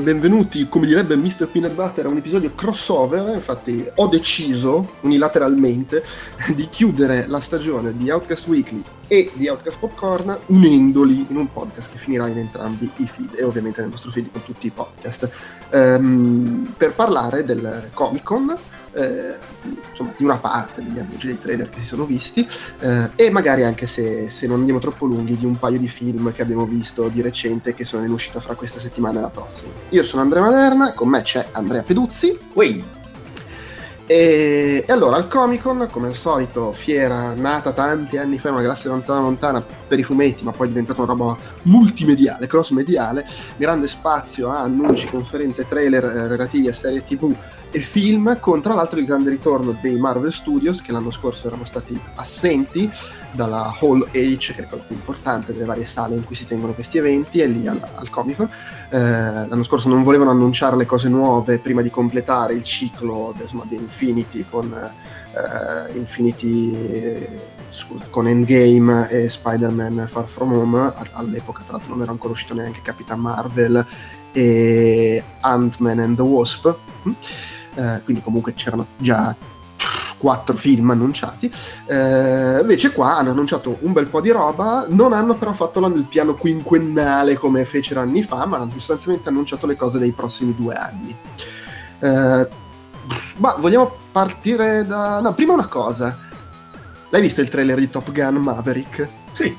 Benvenuti, come direbbe Mr. Peanut Butter, a un episodio crossover. Infatti ho deciso unilateralmente di chiudere la stagione di Outcast Weekly e di Outcast Popcorn unendoli in un podcast che finirà in entrambi i feed e ovviamente nel nostro feed con tutti i podcast ehm, per parlare del Comic Con eh, insomma di una parte degli annunci dei trailer che si sono visti eh, e magari anche se, se non andiamo troppo lunghi di un paio di film che abbiamo visto di recente che sono in uscita fra questa settimana e la prossima. Io sono Andrea Maderna con me c'è Andrea Peduzzi. Ui, e, e allora al Comic Con, come al solito, fiera nata tanti anni fa in una galassia lontana lontana per i fumetti, ma poi è diventata una roba multimediale, cross mediale, grande spazio a annunci, conferenze, trailer eh, relativi a serie TV e film, con tra l'altro il grande ritorno dei Marvel Studios che l'anno scorso erano stati assenti dalla Hall H, che è quella più importante delle varie sale in cui si tengono questi eventi, e lì al, al Comic. Eh, l'anno scorso non volevano annunciare le cose nuove prima di completare il ciclo insomma, di Infinity con eh, Infinity con Endgame e Spider-Man Far From Home all'epoca tra l'altro non era ancora uscito neanche Capitan Marvel e Ant-Man and the Wasp Mm. Eh, quindi comunque c'erano già quattro film annunciati. Eh, invece qua hanno annunciato un bel po' di roba. Non hanno però fatto il piano quinquennale come fecero anni fa ma hanno sostanzialmente annunciato le cose dei prossimi due anni. Eh, ma vogliamo partire da no prima una cosa. L'hai visto il trailer di Top Gun Maverick? sì,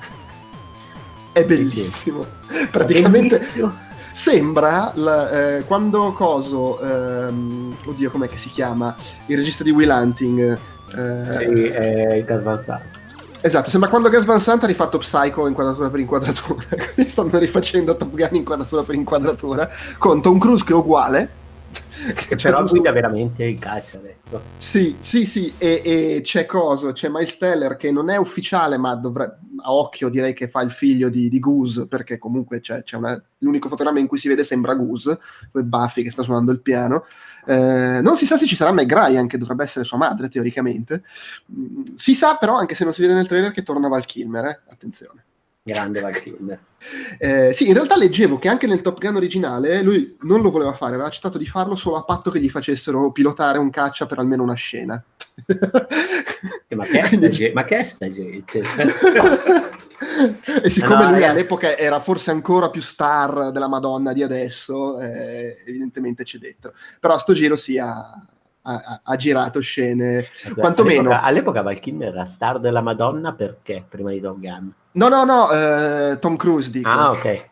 è bellissimo. Praticamente Bellissimo. Sembra la- eh, quando Coso, ehm, oddio, com'è che si chiama? Il regista di Will Hunting. eh, Sì, è Gas Van Sant. Esatto, sembra quando Gas Van Sant ha rifatto Psycho inquadratura per inquadratura. Quindi stanno rifacendo Top Gun inquadratura per inquadratura con Tom Cruise che è uguale. Che però guida veramente il calcio adesso. Sì, sì, sì, e, e c'è Coso, c'è Miles che non è ufficiale, ma dovrebbe, a occhio direi che fa il figlio di, di Goose, perché comunque c'è, c'è una- l'unico fotogramma in cui si vede sembra Goose, poi Buffy che sta suonando il piano. Eh, non si sa se ci sarà Meg Ryan, che dovrebbe essere sua madre teoricamente. Mm, Si sa però, anche se non si vede nel trailer, che torna Val Kilmer, eh? attenzione. Grande Val Kilmer. Eh, sì, in realtà leggevo che anche nel Top Gun originale lui non lo voleva fare, aveva accettato di farlo solo a patto che gli facessero pilotare un caccia per almeno una scena. Ma che è Quindi- sta ge- ma che è sta gente? e siccome No, lui eh. all'epoca era forse ancora più star della Madonna di adesso, eh, evidentemente cedettero. Però a sto giro sì, ha, ha- ha girato scene Quantomeno. All'epoca, all'epoca Val Kilmer era star della Madonna perché? Prima di Top Gun. No, no, no, eh, Tom Cruise dico. Ah, ok.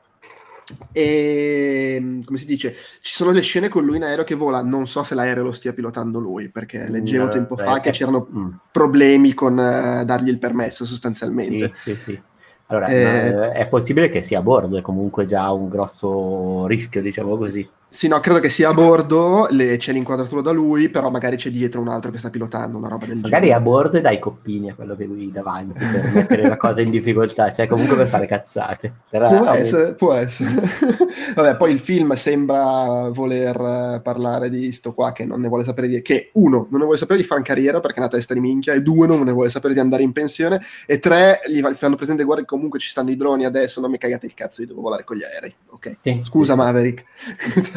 E come si dice, ci sono le scene con lui in aereo che vola. Non so se l'aereo lo stia pilotando lui, perché leggevo Mm, tempo beh, fa che eh, c'erano mm, problemi con eh, dargli il permesso sostanzialmente. sì, sì, sì. Allora, Eh, eh, è possibile che sia a bordo, è comunque già un grosso rischio, diciamo così. Sì, no, credo che sia a bordo, le- c'è l'inquadratura da lui, però magari c'è dietro un altro che sta pilotando, una roba del Magari è a genere. bordo e dai coppini a quello che lui davanti per mettere la cosa in difficoltà, cioè comunque per fare cazzate. Però, Può essere, può essere. Vabbè, poi il film sembra voler eh, parlare di sto qua che non ne vuole sapere di... che uno, non ne vuole sapere di fare carriera perché è una testa di minchia, e due, non ne vuole sapere di andare in pensione, e tre, gli fa- fanno presente, guarda che comunque ci stanno i droni adesso, non mi cagate il cazzo, io devo volare con gli aerei. Ok, Sì, scusa sì. Maverick.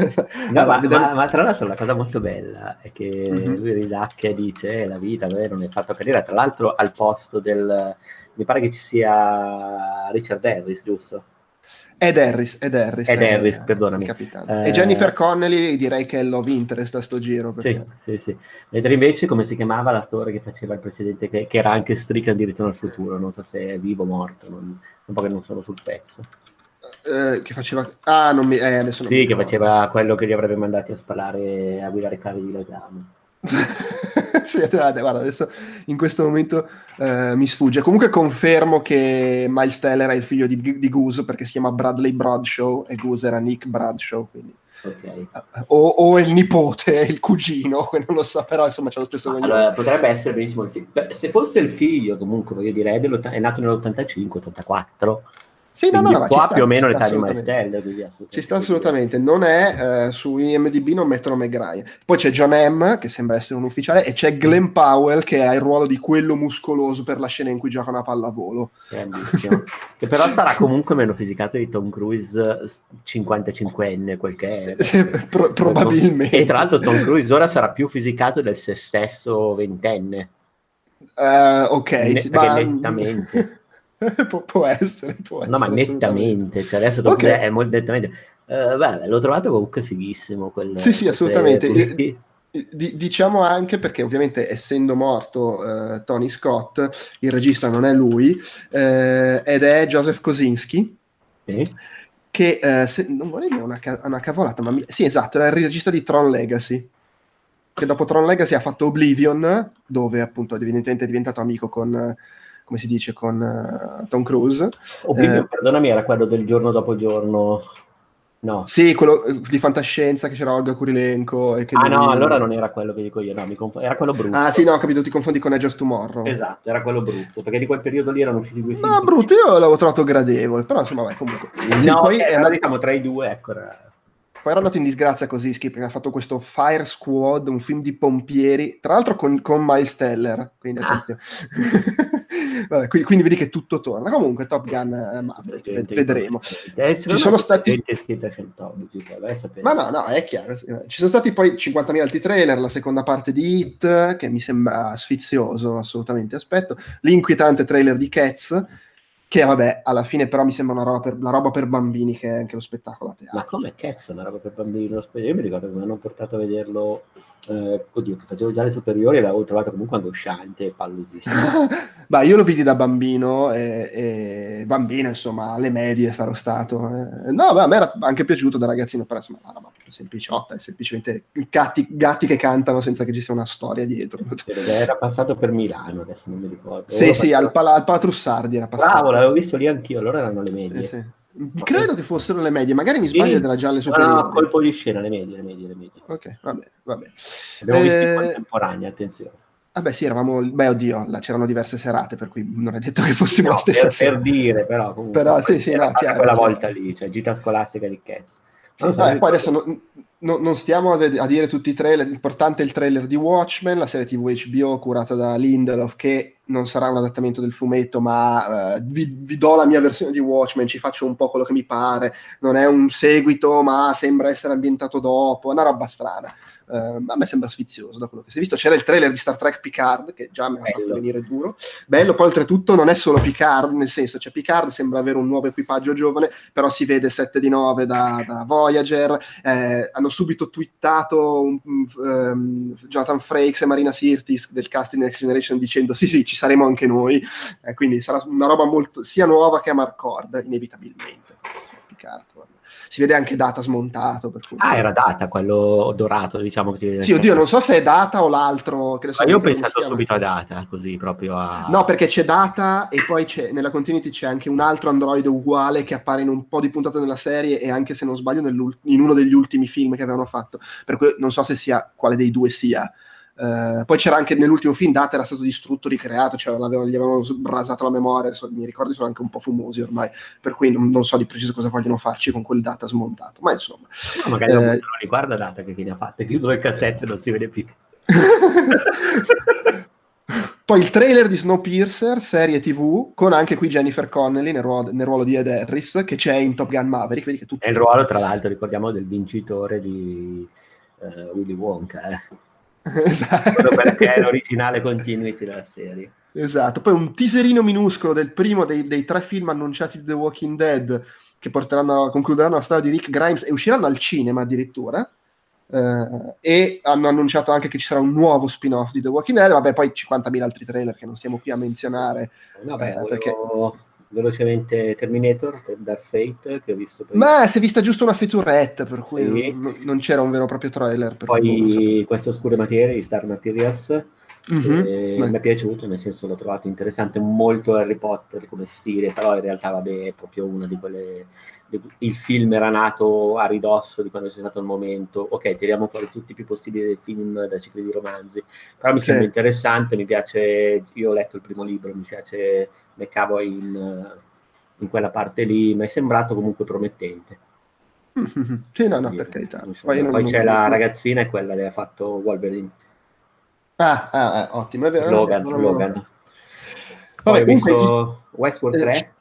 No, ma, ma- ma tra l'altro la cosa molto bella è che Mhm. lui ridacchia e dice "Eh, la vita beh, non è fatta carriera, tra l'altro al posto del... mi pare che ci sia Richard Harris, giusto? Ed Harris, Ed Harris. Ed è- Harris, è perdonami. Eh, E Jennifer Connelly direi che è love interest a sto giro. Sì, Perché... sì, sì. Mentre invece come si chiamava l'attore che faceva il precedente, che, che era anche Strickland di Ritorno al Futuro, non so se è vivo o morto, non- un po' che non sono sul pezzo. Eh, che faceva... Ah, non mi... Eh, adesso non mi Sì, che ricordo. faceva quello che li avrebbe mandati a spalare, a guidare cavi di legame. sì, guarda, adesso in questo momento eh, mi sfugge. Comunque confermo che Miles Teller è il figlio di, di Goose perché si chiama Bradley Bradshaw e Goose era Nick Bradshaw, quindi Ok. o, o è il nipote, il cugino, non lo so, però insomma c'è lo stesso cognome. Allora, potrebbe essere benissimo il figlio. Se fosse il figlio, comunque, voglio dire, è, è nato nell'85, 84. Sì, no, no, no, qua sta, più o meno l'età di assolutamente. Ci sta assolutamente, non è eh, su IMDb non mettono Ryan. Poi c'è John M, che sembra essere un ufficiale, e c'è Glenn Powell, che ha il ruolo di quello muscoloso per la scena in cui giocano a pallavolo. Grandissimo. che però sarà comunque meno fisicato di Tom Cruise eh, 55enne, quel che è. Pro- probabilmente. E tra l'altro Tom Cruise ora sarà più fisicato del se stesso ventenne. Eh, ok, Ne- ma- nettamente. Pu- può essere, può No, ma essere, nettamente. Cioè adesso Tom Ok. Cruise è molto nettamente. Eh, beh, l'ho trovato comunque fighissimo. Quel, Sì, sì, assolutamente. quelle- sì. Di- diciamo anche perché ovviamente essendo morto eh, Tony Scott, il regista non è lui, eh, ed è Joseph Kosinski, Sì. che eh, se- non vorrei dire una, ca- una cavolata, ma mi- sì, esatto, era il regista di Tron Legacy. Che dopo Tron Legacy ha fatto Oblivion, dove appunto evidentemente è diventato amico con, come si dice, con eh, Tom Cruise. Oblivion, Eh. perdonami, era quello del giorno dopo giorno. No. Sì, quello eh, di fantascienza che c'era Olga Kurilenko. E che Ah no, allora non era quello che dico io, no, mi conf- era quello brutto. Ah sì, no, ho capito, ti confondi con Edge of Tomorrow. Esatto, era quello brutto, perché di quel periodo lì erano usciti due film. Ma brutto, io l'avevo trovato gradevole, però insomma, vai, comunque. Sì, No, poi, è però andato, diciamo tra i due, ecco, era- poi era andato in disgrazia così, Skip, ha fatto questo Fire Squad, un film di pompieri, tra l'altro con, con Miles Teller, quindi Ah. attenzione. Vabbè, qui- quindi vedi che tutto torna. Comunque, Top Gun, eh, Maverick, ved- vedremo. Eh, Ci sono stati- sapere. Ma no, no, è chiaro. sì. Ci sono stati poi 50.000 altri trailer, la seconda parte di Hit, che mi sembra sfizioso, assolutamente aspetto, l'inquietante trailer di Cats, che vabbè, alla fine però mi sembra una roba per, la roba per bambini che è anche lo spettacolo a Ma teatro. come cazzo, una roba per bambini? lo spe- Io mi ricordo che mi hanno portato a vederlo, eh, oddio, che facevo già le superiori e l'avevo trovato comunque angosciante e pallosissimo. Beh, io lo vidi da bambino e, e bambino, insomma, alle medie sarò stato. eh. No, beh, a me era anche piaciuto da ragazzino, però insomma, una roba sempliciotta, è semplicemente gatti, gatti che cantano senza che ci sia una storia dietro. Era passato per Milano, adesso non mi ricordo. Sì, sì, al, Pala, al Palatrussardi era passato. Bravo, l'avevo visto lì anch'io, allora erano le Sì, medie. sì. Credo che fossero le medie, magari mi sbaglio Sì. era già alle No, no, colpo di scena, le medie, le medie, le medie. Ok, va bene, va bene. Abbiamo visto Eh, in contemporanea, attenzione. Vabbè, sì, eravamo... Beh, oddio, là c'erano diverse serate, per cui non è detto che fossimo No, la stessa per, sera. per dire, però, comunque, Però, sì, sì, no, chiaro, quella chiaro. volta lì, cioè gita scolastica di cazzo. Sì, mi poi adesso non, non- non stiamo a, ved- a dire tutti i trailer, l'importante è il trailer di Watchmen, la serie TV HBO curata da Lindelof, che non sarà un adattamento del fumetto, ma eh, vi, vi do la mia versione di Watchmen, ci faccio un po' quello che mi pare, non è un seguito, ma sembra essere ambientato dopo, è una roba strana. Eh, a me sembra sfizioso da quello che si è visto. C'era il trailer di Star Trek Picard, che già mi ha fatto venire duro. Bello, poi oltretutto non è solo Picard, nel senso, cioè Picard sembra avere un nuovo equipaggio giovane, però si vede 7 di 9 da, da Voyager, eh, hanno subito twittato un- ehm, Jonathan Frakes e Marina Sirtis del cast di Next Generation dicendo sì sì ci saremo anche noi, Eh, quindi sarà una roba molto sia nuova che a Marcord, inevitabilmente. Picard, guarda. Si vede anche data smontato. Cui... Ah, era data, quello dorato, diciamo così. Sì, oddio, non so se è data o l'altro. Che adesso Ma io ho pensato subito a data, così proprio a... No, perché c'è data e poi c'è, nella continuity c'è anche un altro androide uguale che appare in un po' di puntate nella serie e anche se non sbaglio in uno degli ultimi film che avevano fatto. Per cui non so se sia quale dei due sia. Eh, poi c'era anche nell'ultimo film Data era stato distrutto, ricreato, cioè gli avevano rasato la memoria, so- i ricordi sono anche un po' fumosi ormai, per cui non, non so di preciso cosa vogliono farci con quel Data smontato, ma insomma. No, magari non Eh, non riguarda data che ha fatto, chiudono il cassetto e non si vede più. Poi il trailer di Snowpiercer, serie TV, con anche qui Jennifer Connelly nel ruolo, nel ruolo di Ed Harris, che c'è in Top Gun Maverick. Vedi che tutto È il ruolo, tra l'altro, ricordiamo, del vincitore di eh, Willy Wonka, eh. Esatto. Perché è l'originale continuity della serie. Esatto. Poi un teaserino minuscolo del primo dei, dei tre film annunciati di The Walking Dead che porteranno, concluderanno la storia di Rick Grimes e usciranno al cinema addirittura. Eh, e hanno annunciato anche che ci sarà un nuovo spin-off di The Walking Dead. Vabbè, poi 50.000 altri trailer che non stiamo qui a menzionare. Vabbè, Eh, volevo perché- velocemente Terminator, Dark Fate, che ho visto poi. Ma si è vista giusto una featurette, per cui Sì. non, non c'era un vero e proprio trailer. so. Poi queste oscure materie di Star Materials, Beh. mi è piaciuto, nel senso l'ho trovato interessante, molto Harry Potter come stile, però in realtà vabbè è proprio una di quelle... il film era nato a ridosso di quando c'è stato il momento, ok, tiriamo fuori tutti i più possibili dei film da cicli di romanzi, però mi Sì. sembra interessante, mi piace, io ho letto il primo libro, mi piace McAvoy in, in quella parte lì, mi è sembrato comunque promettente. Mhm. Sì, no, no, Quindi, per carità. Poi Poi, c'è la ragazzina e quella che ha fatto Wolverine, Ah, ah, ah, ottimo, è vero. Logan, non- non- Logan. Poi Vabbè, ho visto Westworld eh, 3.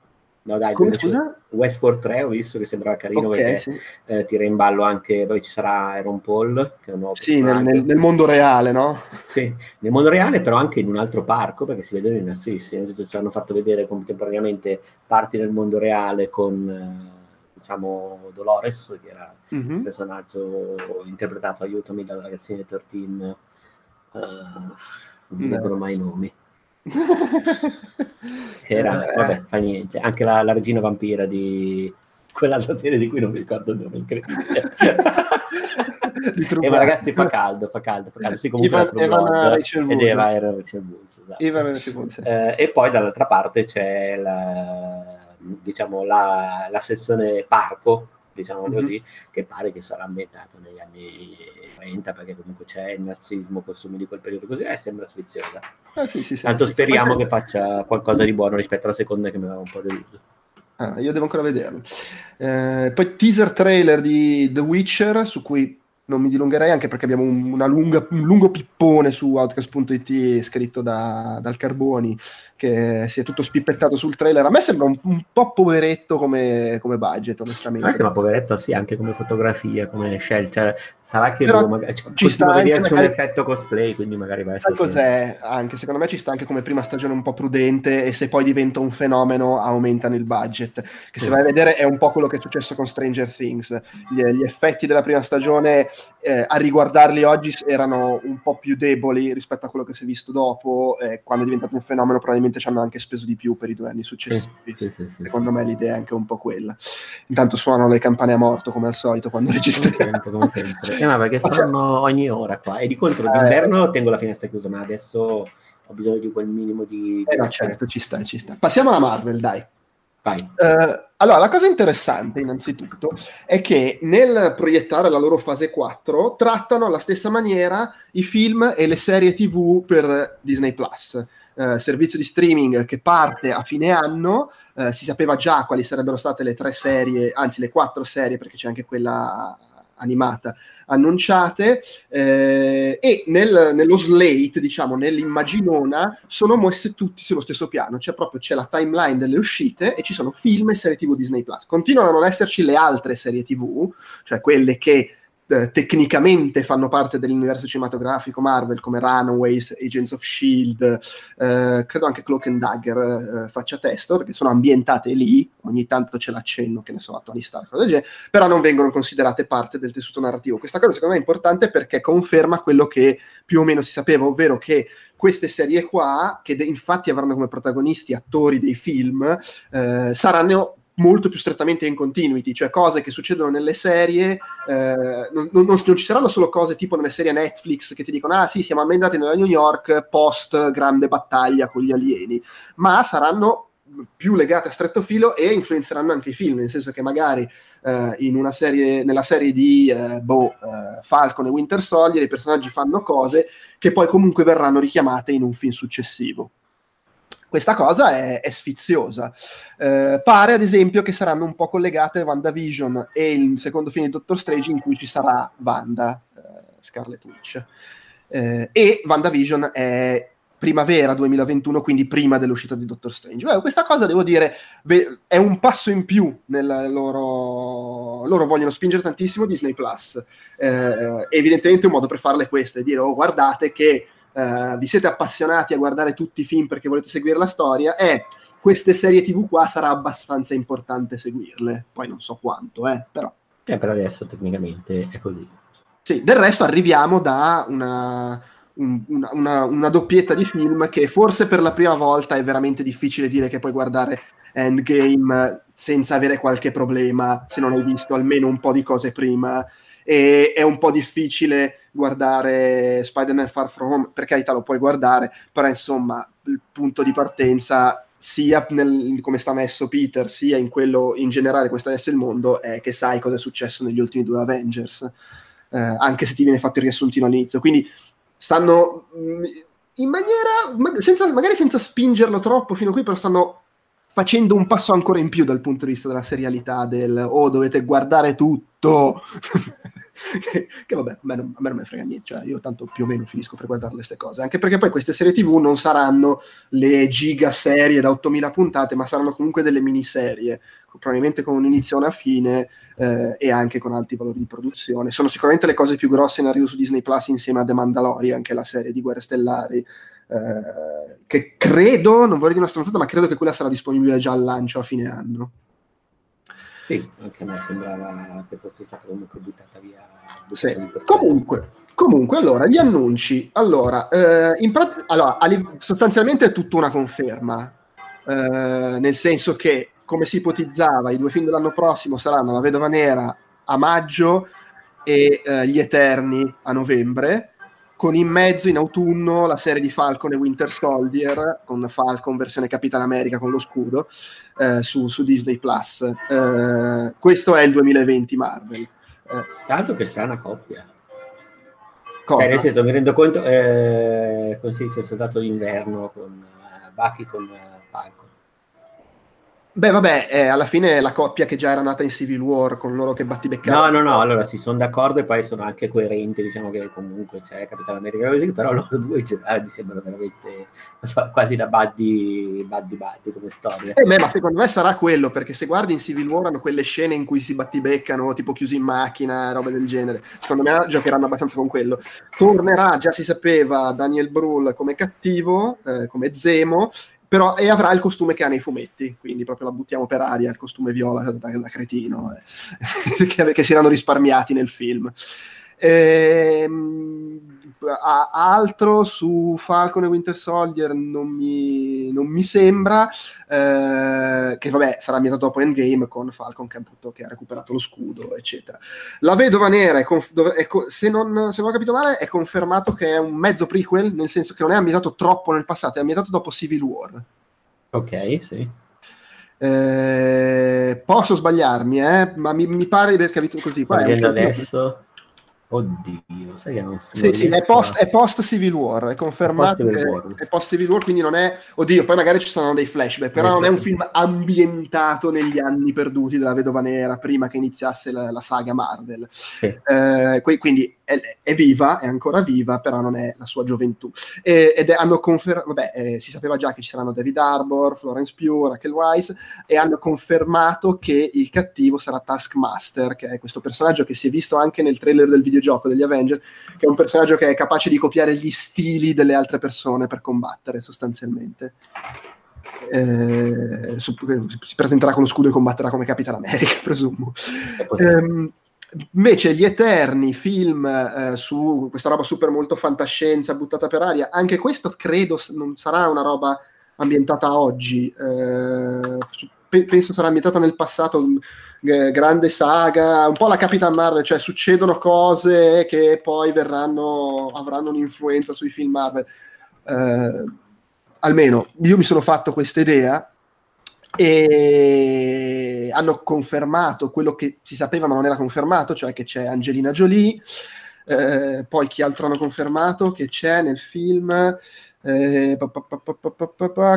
No, dai, come? Westworld 3 ho visto che sembrava carino Ok, perché sì. eh, tira in ballo anche, poi ci sarà Aaron Paul, che è un nuovo Sì, nel, nel- nel mondo reale, no? Sì, nel mondo reale, però anche in un altro parco, perché si vedono i nazisti, nel senso ci hanno fatto vedere contemporaneamente parti del mondo reale con, eh, diciamo, Dolores, che era il Mhm. personaggio interpretato, aiutami, dalla ragazzina di 13, eh, non mi No. ricordo mai nomi. Era, Eh, vabbè, fa niente. Anche la, la regina vampira di quell'altra serie di cui non mi ricordo il nome, incredibile. Eh, ma ragazzi, fa caldo, fa caldo, fa caldo. Sì, comunque Ivan- Evan Rachel ed Wood. Eva era Rachel Woods, esatto. Ivan Rachel Wood. Eh, e poi dall'altra parte c'è la, diciamo, la, la sezione parco, diciamo Mhm. così, che pare che sarà ambientata negli anni 30, perché comunque c'è il nazismo, costumi di quel periodo così, e sembra sfiziosa. Ah, sì, sì. Tanto Sì. speriamo che faccia qualcosa di buono rispetto alla seconda che mi aveva un po' deluso. Ah, io devo ancora vederlo. Eh, poi teaser trailer di The Witcher, su cui non mi dilungherei anche perché abbiamo un, una lunga- un lungo pippone su Outcast.it scritto da, dal Carboni che si è tutto spippettato sul trailer. A me sembra un, un po' poveretto come, come budget, onestamente. Ma poveretto, sì, anche come fotografia, come scelta. Sarà che Però boh, magari, ci sta anche magari- un effetto cosplay, quindi magari va a essere cos'è? Anche secondo me ci sta anche come prima stagione un po' prudente e se poi diventa un fenomeno aumentano il budget. Che se Sì. vai a vedere è un po' quello che è successo con Stranger Things. Gli, gli effetti della prima stagione eh, a riguardarli oggi erano un po' più deboli rispetto a quello che si è visto dopo. eh, quando è diventato un fenomeno probabilmente ci hanno anche speso di più per i due anni successivi. Sì, sì. Secondo me l'idea è anche un po' quella. Intanto suonano le campane a morto come al solito quando Come registriamo. sempre, come sempre. Eh, ma perché c'è- saranno ogni ora qua. E di contro, Eh. d'inverno tengo la finestra chiusa, ma adesso ho bisogno di quel minimo di... Eh no, certo, ci sta, ci sta. Passiamo alla Marvel, dai. Vai. Eh, allora, la cosa interessante innanzitutto è che nel proiettare la loro fase 4 trattano alla stessa maniera i film e le serie TV per Disney Plus. Eh, servizio di streaming che parte a fine anno, eh, si sapeva già quali sarebbero state le tre serie, anzi le quattro serie, perché c'è anche quella animata annunciate eh, e nel- nello slate, diciamo, nell'immaginona sono messe tutti sullo stesso piano, c'è proprio c'è la timeline delle uscite e ci sono film e serie TV Disney Plus. Continuano a non esserci le altre serie TV, cioè quelle che eh, tecnicamente fanno parte dell'universo cinematografico Marvel come Runaways, Agents of Shield, eh, credo anche Cloak and Dagger eh, faccia testo, perché sono ambientate lì, ogni tanto c'è l'accenno, che ne so, a Tony Stark, cose del genere, però non vengono considerate parte del tessuto narrativo. Questa cosa secondo me è importante perché conferma quello che più o meno si sapeva, ovvero che queste serie qua, che de- infatti avranno come protagonisti attori dei film, eh, saranno molto più strettamente in continuity, cioè cose che succedono nelle serie, eh, non, non- non ci saranno solo cose tipo nelle serie Netflix che ti dicono ah sì siamo ambientati nella New York post grande battaglia con gli alieni, ma saranno più legate a stretto filo e influenzeranno anche i film, nel senso che magari eh, serie, nella serie di eh, boh, eh, Falcon e Winter Soldier i personaggi fanno cose che poi comunque verranno richiamate in un film successivo. Questa cosa è, è sfiziosa. Eh, pare ad esempio che saranno un po' collegate WandaVision e il secondo film di Doctor Strange in cui ci sarà Wanda, eh, Scarlet Witch. Eh, e WandaVision è primavera 2021, quindi prima dell'uscita di Doctor Strange. Beh, questa cosa, devo dire, è un passo in più nel loro... Loro vogliono spingere tantissimo Disney+. Plus. Eh, evidentemente un modo per farle questo, è dire, oh, guardate che eh, vi siete appassionati a guardare tutti i film perché volete seguire la storia, e queste serie TV qua sarà abbastanza importante seguirle. Poi non so quanto, eh, però. Eh, per adesso tecnicamente è così. Sì, del resto arriviamo da una, un- una, una- una doppietta di film che forse per la prima volta è veramente difficile dire che puoi guardare Endgame senza avere qualche problema se non hai visto almeno un po' di cose prima e è un po' difficile guardare Spider-Man Far From Home, per carità lo puoi guardare, però insomma il punto di partenza sia nel, come sta messo Peter, sia in quello in generale come sta messo il mondo, è che sai cosa è successo negli ultimi due Avengers, eh, anche se ti viene fatto il riassuntino all'inizio. Quindi stanno mh, in maniera, ma- senza- magari senza spingerlo troppo fino a qui, però stanno facendo un passo ancora in più dal punto di vista della serialità del oh dovete guardare tutto che, vabbè a me, non, a me non me frega niente cioè io tanto più o meno finisco per guardare queste cose anche perché poi queste serie tv non saranno le giga serie da 8000 puntate ma saranno comunque delle miniserie probabilmente con un inizio e una fine eh, e anche con alti valori di produzione sono sicuramente le cose più grosse in arrivo su Disney Plus insieme a The Mandalorian che è la serie di Guerre Stellari eh, che credo, non vorrei dire una stronzata, ma credo che quella sarà disponibile già al lancio a fine anno. Sì, anche a me sembrava che fosse stata comunque buttata via. Sì. buttata per Comunque, comunque, allora, gli annunci. Allora, eh, in prat- allora, sostanzialmente è tutta una conferma, eh, nel senso che, come si ipotizzava, i due film dell'anno prossimo saranno La Vedova Nera a maggio e eh, Gli Eterni a novembre, con in mezzo in autunno la serie di Falcon e Winter Soldier, con Falcon versione Capitan America con lo scudo, eh, su, su Disney Plus. Eh, questo è il 2020 Marvel. Eh, Tanto che strana coppia. Eh, nel senso, mi rendo conto, eh, come si dice, il soldato d'inverno con eh, Bucky con eh. Beh, vabbè, eh, alla fine è la coppia che già era nata in Civil War con loro che battibeccavano. No, no, no, allora si sono d'accordo e poi sono anche coerenti, diciamo che comunque c'è Capitano America così, però loro due in generale mi sembrano veramente so, quasi da buddy, buddy, buddy come storia. Eh, beh, ma secondo me sarà quello, perché se guardi in Civil War hanno quelle scene in cui si battibeccano, tipo chiusi in macchina, robe del genere. Secondo me giocheranno abbastanza con quello. Tornerà, già si sapeva, Daniel Brühl come cattivo, eh, come Zemo, però e avrà il costume che ha nei fumetti, quindi proprio la buttiamo per aria, il costume viola da, da cretino, eh, che, che si erano risparmiati nel film. Ehm, a- altro su Falcon e Winter Soldier non mi, non mi sembra eh, che vabbè sarà ambientato dopo Endgame con Falcon che, appunto, che ha recuperato lo scudo eccetera la vedova nera è conf- è co- se, non, se non ho capito male è confermato che è un mezzo prequel nel senso che non è ambientato troppo nel passato è ambientato dopo Civil War Ok, sì. Eh, posso sbagliarmi eh? ma mi, mi pare di aver capito così Qua adesso. Oddio, sai che non so. Sì, sì, è post, è post Civil War, è confermato È post che è post Civil War, quindi non è... Oddio, poi magari ci saranno dei flashback, però non è un film ambientato negli anni perduti della Vedova Nera, prima che iniziasse la, la saga Marvel. Eh, que- quindi è, è viva, è ancora viva, però non è la sua gioventù. E- ed è- hanno confermato, vabbè, eh, si sapeva già che ci saranno David Arbor, Florence Pugh, Raquel Weiss, e hanno confermato che il cattivo sarà Taskmaster, che è questo personaggio che si è visto anche nel trailer del videogioco degli Avengers, che è un personaggio che è capace di copiare gli stili delle altre persone per combattere sostanzialmente. Eh, su- si presenterà con lo scudo e combatterà come Capitan America, presumo. Ehm, invece gli Eterni, film eh, su questa roba super molto fantascienza buttata per aria, anche questo credo non sarà una roba ambientata oggi, eh, pe- penso sarà ambientata nel passato, eh, grande saga, un po' la Capitan Marvel, cioè succedono cose che poi verranno, avranno un'influenza sui film Marvel. Eh, almeno io mi sono fatto questa idea e hanno confermato quello che si sapeva ma non era confermato, cioè che c'è Angelina Jolie, eh, poi chi altro hanno confermato che c'è nel film eh,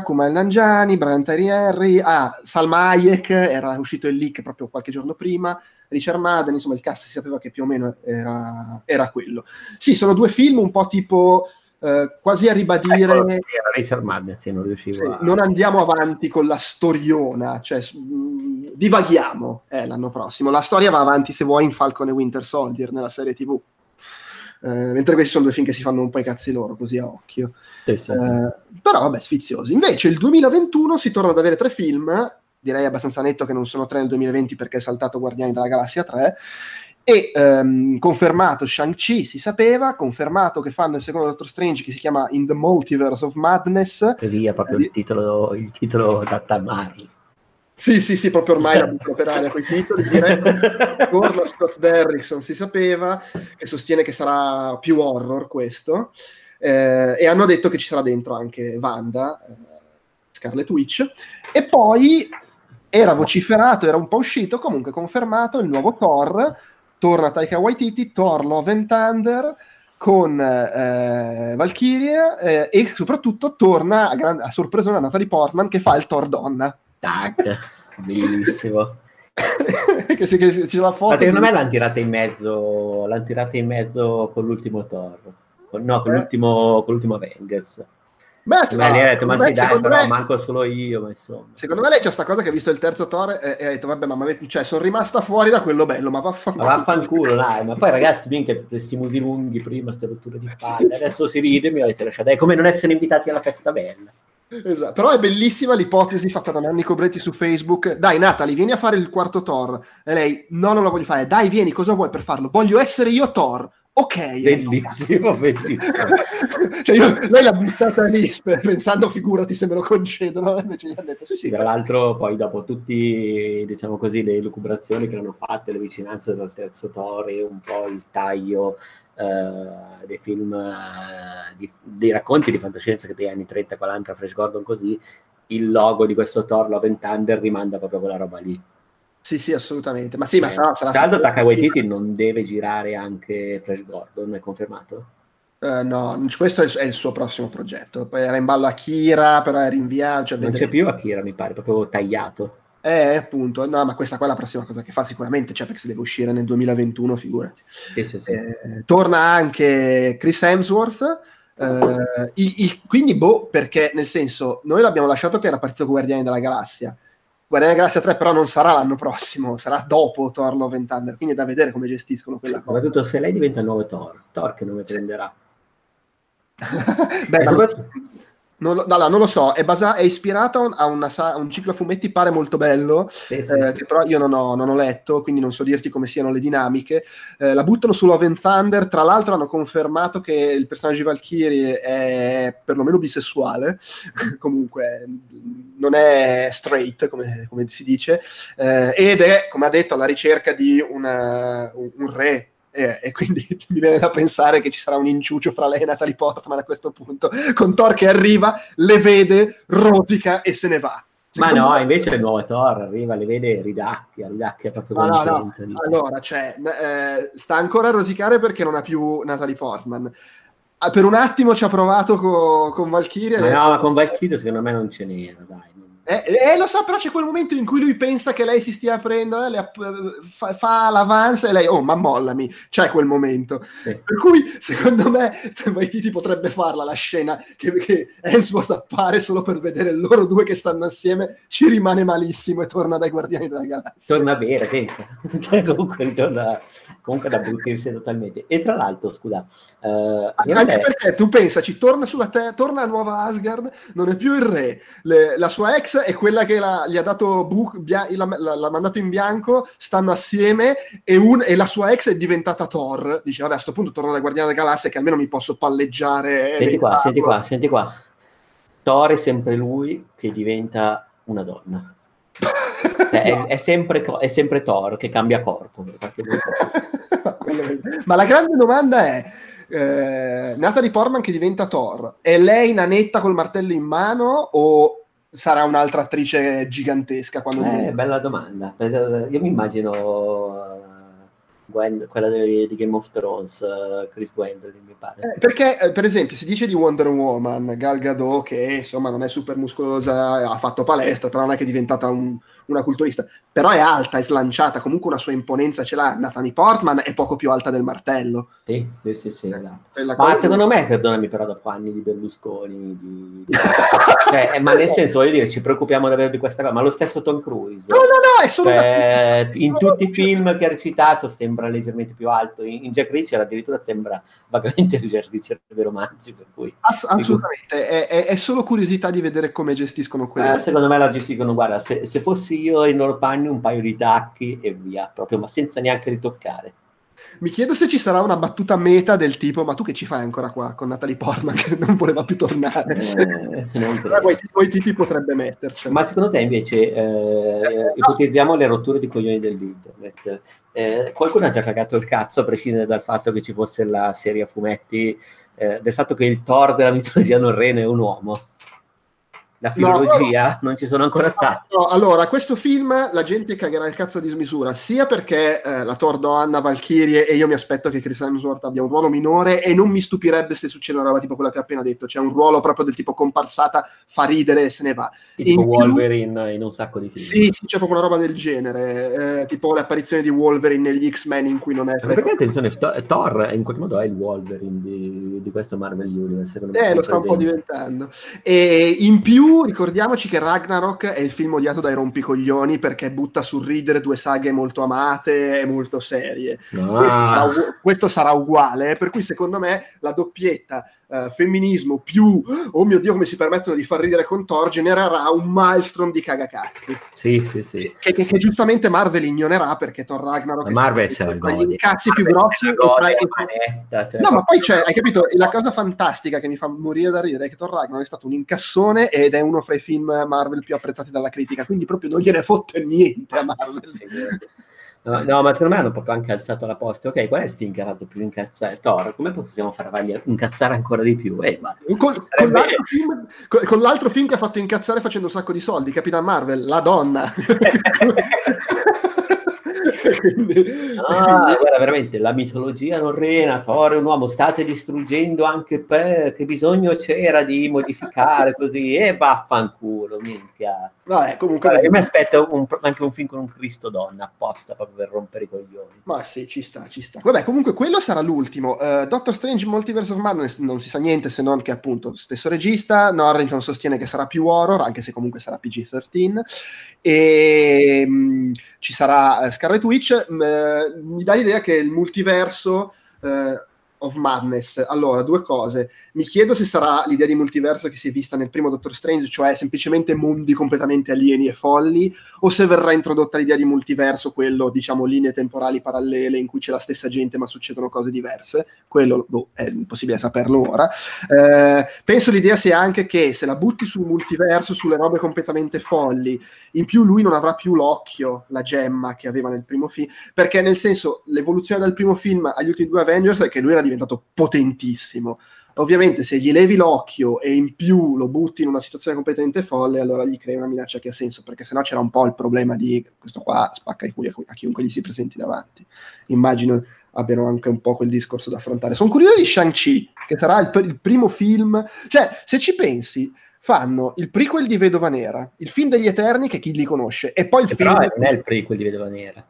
Kumail Nangiani, Brian Terry Henry, ah, Salma Hayek, era uscito il leak proprio qualche giorno prima, Richard Madden, insomma il cast si sapeva che più o meno era quello. Sì, sono due film un po' tipo eh, quasi a ribadire... Ecco, Richard Madden, sì, non riuscivo Sì, a... non andiamo avanti con la storiona, cioè mh, divaghiamo eh, l'anno prossimo. La storia va avanti se vuoi in Falcon e Winter Soldier nella serie TV. Eh, mentre questi sono due film che si fanno un po' i cazzi loro, così a occhio. Sì, sì. Eh, però vabbè, sfiziosi. Invece il 2021 si torna ad avere tre film, direi abbastanza netto che non sono tre nel 2020 perché è saltato Guardiani della Galassia 3, E ehm, confermato Shang-Chi, si sapeva, confermato che fanno il secondo Doctor Strange che si chiama In the Multiverse of Madness. E via proprio Eh, il titolo, il titolo da tamarli. Sì, sì, sì, proprio ormai la butto per aria quei titoli. Direi torna Scott Derrickson, si sapeva, che sostiene che sarà più horror questo. Eh, e hanno detto che ci sarà dentro anche Wanda, eh, Scarlet Witch. E poi era vociferato, era un po' uscito, comunque confermato il nuovo Thor. Torna Taika Waititi, and Thunder con eh, Valkyrie eh, e soprattutto torna a, gran- a sorpresa Natalie Portman che fa il Thor donna. Tac, bellissimo. che, se, che se- la foto Ma secondo me l'hanno tirata in mezzo, l'hanno tirata in mezzo con l'ultimo Thor. No, con Eh? l'ultimo, con l'ultimo Avengers. Beh, Beh, lì ha detto, ma sì, dai, secondo, però me, manco solo io, ma insomma. secondo me lei c'è sta cosa che ha visto il terzo Thor e, e ha detto vabbè ma m'avete- cioè, sono rimasta fuori da quello bello ma Ma vaffanculo vaffanculo, dai, ma poi ragazzi, minchia, tutti questi musi lunghi prima, ste rotture di palle, adesso si ride e mi avete lasciato. È come non essere invitati alla festa bella. Esatto. però è bellissima l'ipotesi fatta da Nanni Cobretti su Facebook dai Natalie vieni a fare il quarto Thor e lei no non lo voglio fare dai vieni cosa vuoi per farlo voglio essere io Thor ok Bellissimo, bellissimo. cioè io, lei l'ha buttata lì pensando figurati se me lo concedono invece gli ha detto sì sì Tra l'altro, poi dopo tutti, diciamo così, le lucubrazioni che hanno fatte, le vicinanze del terzo Thor e un po' il taglio eh, dei film, eh, di- dei racconti di fantascienza che degli anni 30-40, Flash Gordon così, il logo di questo Thor Love and Thunder rimanda proprio a quella roba lì. Sì sì assolutamente ma sì ma Eh, sarà, sarà Tra l'altro Taka Waititi non deve girare anche Flash Gordon, è confermato? Eh, no, questo è il, suo prossimo progetto. Poi era in ballo Akira, però è rinviato. Cioè Non vedremo. c'è più Akira, mi pare, proprio tagliato. Eh, appunto, no, ma questa qua è la prossima cosa che fa sicuramente, cioè perché se deve uscire nel 2021, figurati. Sì, sì, sì. Eh, torna anche Chris Hemsworth. eh, il- il- quindi, boh, perché nel senso, noi l'abbiamo lasciato che era partito Guardiani della Galassia. Guardiani della Galassia 3 però non sarà l'anno prossimo, sarà dopo Thor Love and Thunder, quindi è da vedere come gestiscono quella cosa. Soprattutto se lei diventa il nuovo Thor, Thor che nome prenderà? Beh, soprattutto- non lo, no, no, non lo so, è, basa- è ispirato a, una a un ciclo a fumetti, pare molto bello, sì, sì, eh, sì. che però io non ho, non ho letto, quindi non so dirti come siano le dinamiche. Eh, la buttano su Love and Thunder, tra l'altro hanno confermato che il personaggio di Valkyrie è perlomeno bisessuale, comunque non è straight, come, come si dice, eh, ed è, come ha detto, alla ricerca di una- un, un re. Eh, e quindi mi viene da pensare che ci sarà un inciucio fra lei e Natalie Portman a questo punto, con Thor che arriva, le vede, rosica e se ne va. Ma Secondo no, me- invece il nuovo Thor arriva, le vede ridacchia, ridacchia proprio No, no, no. Allora, cioè, eh, sta ancora a rosicare perché non ha più Natalie Portman. Ah, per un attimo ci ha provato co- con Valkyrie. Ma no, ma con Valkyrie secondo me non ce n'era, dai. Eh, eh, lo so, però c'è quel momento in cui lui pensa che lei si stia aprendo, eh, app- fa, fa l'avance e lei, oh, ma mollami, c'è quel momento. Sì. Per cui, secondo me, Waititi potrebbe farla la scena che, che Hemsworth appare solo per vedere loro due che stanno assieme, ci rimane malissimo e torna dai Guardiani della Galassia. Torna a bere, pensa. Cioè, comunque ritorna comunque ad abbrutirsi totalmente. E tra l'altro, scusa, eh, Anche te- perché tu pensaci, torna sulla terra, torna a Nuova Asgard, non è più il re, Le- la sua ex è quella che la- gli ha dato bu- bia- l'ha, l'ha- l'ha mandato in bianco, stanno assieme e, un- e la sua ex è diventata Thor. Dice, vabbè, a sto punto torno alla Guardiana della Galassia che almeno mi posso palleggiare. Senti qua, senti qua, senti qua. Thor è sempre lui che diventa una donna. Cioè, è, è sempre, Thor- è sempre Thor che cambia corpo. Ma la grande domanda è, eh, Natalie Portman che diventa Thor, è lei nanetta col martello in mano o sarà un'altra attrice gigantesca quando Eh, bella domanda. Io mi immagino Gwen- quella di, di Game of Thrones, eh, Chris Gwendolyn, mi pare. Eh, Perché, eh, per esempio, si dice di Wonder Woman, Gal Gadot, che insomma non è super muscolosa, ha fatto palestra, però non è che è diventata un- una culturista, però è alta, è slanciata, comunque una sua imponenza ce l'ha. Natalie Portman è poco più alta del martello. Sì, sì, sì, sì, esatto. Quella Ma secondo me, perdonami, però dopo anni di Berlusconi, di, di- cioè, eh, ma nel senso, voglio dire, ci preoccupiamo davvero di questa cosa, ma lo stesso Tom Cruise, No, no, no, è solo una- cioè, in tutti i film che ha recitato sembra leggermente più alto, in, in Jack Reacher addirittura sembra vagamente il Jack Reacher dei romanzi, per cui Ass- assolutamente, è, è- è solo curiosità di vedere come gestiscono quello. eh, secondo me la gestiscono, guarda, se, se fossi io in loro panni un paio di tacchi e via, proprio, ma senza neanche ritoccare. Mi chiedo se ci sarà una battuta meta del tipo: Ma tu che ci fai ancora qua con Natalie Portman che non voleva più tornare? Eh, quei tipi potrebbe metterci. Ma secondo te invece, eh, ipotizziamo le rotture di coglioni dell'internet, eh, qualcuno ha già cagato il cazzo a prescindere dal fatto che ci fosse la serie a fumetti, eh, del fatto che il Thor della mitologia norrena è un uomo? La filologia non ci sono ancora stati. No, allora, questo film la gente cagherà il cazzo di smisura, sia perché eh, la Thor Anna Valkyrie e io mi aspetto che Chris Hemsworth abbia un ruolo minore e non mi stupirebbe se succede una roba tipo quella che ho appena detto, cioè un ruolo proprio del tipo comparsata, fa ridere e se ne va. Tipo in Wolverine più... in un sacco di film. Sì, sì, c'è proprio una roba del genere, eh, tipo le apparizioni di Wolverine negli X-Men in cui non è... Perché attenzione, Thor in qualche modo è il Wolverine di, di questo Marvel Universe. Eh, lo sta un po' diventando. E in più ricordiamoci che Ragnarok è il film odiato dai rompicoglioni perché butta sul ridere due saghe molto amate e molto serie. Ah. Questo, sarà, questo, sarà, uguale, per cui secondo me la doppietta uh, femminismo più oh mio dio come si permettono di far ridere con Thor genererà un maelstrom di cagacazzi. Sì, sì, sì. Che, che, che giustamente Marvel ignorerà perché Thor Ragnarok ma Marvel sarà gli cazzi più grossi tra, cioè, no, ma poi c'è, hai capito, la cosa fantastica che mi fa morire da ridere è che Thor Ragnarok è stato un incassone ed è uno fra i film Marvel più apprezzati dalla critica, quindi proprio non gliene fotte niente a Marvel. No, no, ma secondo me hanno proprio anche alzato la posta. Ok, qual è il film che ha fatto più incazzare? Thor, come possiamo farli incazzare ancora di più? Eh, con, con, l'altro film, con, con, l'altro film, che ha fatto incazzare facendo un sacco di soldi, Capitan Marvel, la donna. quindi, ah, guarda, veramente la mitologia norrena, Thor è un uomo, state distruggendo anche per che bisogno c'era di modificare così e vaffanculo, minchia. Vabbè, comunque guarda, io mi aspetto un, anche un film con un Cristo donna apposta proprio per rompere i coglioni. Ma sì, ci sta, ci sta. Vabbè, comunque quello sarà l'ultimo. Uh, Doctor Strange Multiverse of Madness non si sa niente se non che appunto stesso regista, Norrington sostiene che sarà più horror, anche se comunque sarà PG-13 e mh, ci sarà uh, Scarlet Witch, mh, mi dà l'idea che il multiverso uh, of Madness. Allora, due cose. Mi chiedo se sarà l'idea di multiverso che si è vista nel primo Doctor Strange, cioè semplicemente mondi completamente alieni e folli, o se verrà introdotta l'idea di multiverso, quello, diciamo, linee temporali parallele in cui c'è la stessa gente ma succedono cose diverse. Quello boh, è impossibile saperlo ora. Eh, penso l'idea sia anche che se la butti sul multiverso, sulle robe completamente folli, in più lui non avrà più l'occhio, la gemma che aveva nel primo film, perché nel senso l'evoluzione dal primo film agli ultimi due Avengers è che lui era diventato potentissimo. Ovviamente se gli levi l'occhio e in più lo butti in una situazione completamente folle, allora gli crei una minaccia che ha senso, perché sennò c'era un po' il problema di questo qua spacca i culi a chiunque gli si presenti davanti. Immagino abbiano anche un po' quel discorso da affrontare. Sono curioso di Shang-Chi, che sarà il, il primo film... Cioè, se ci pensi, fanno il prequel di Vedova Nera, il film degli Eterni, che chi li conosce, e poi il e film... Però non è il prequel di Vedova Nera.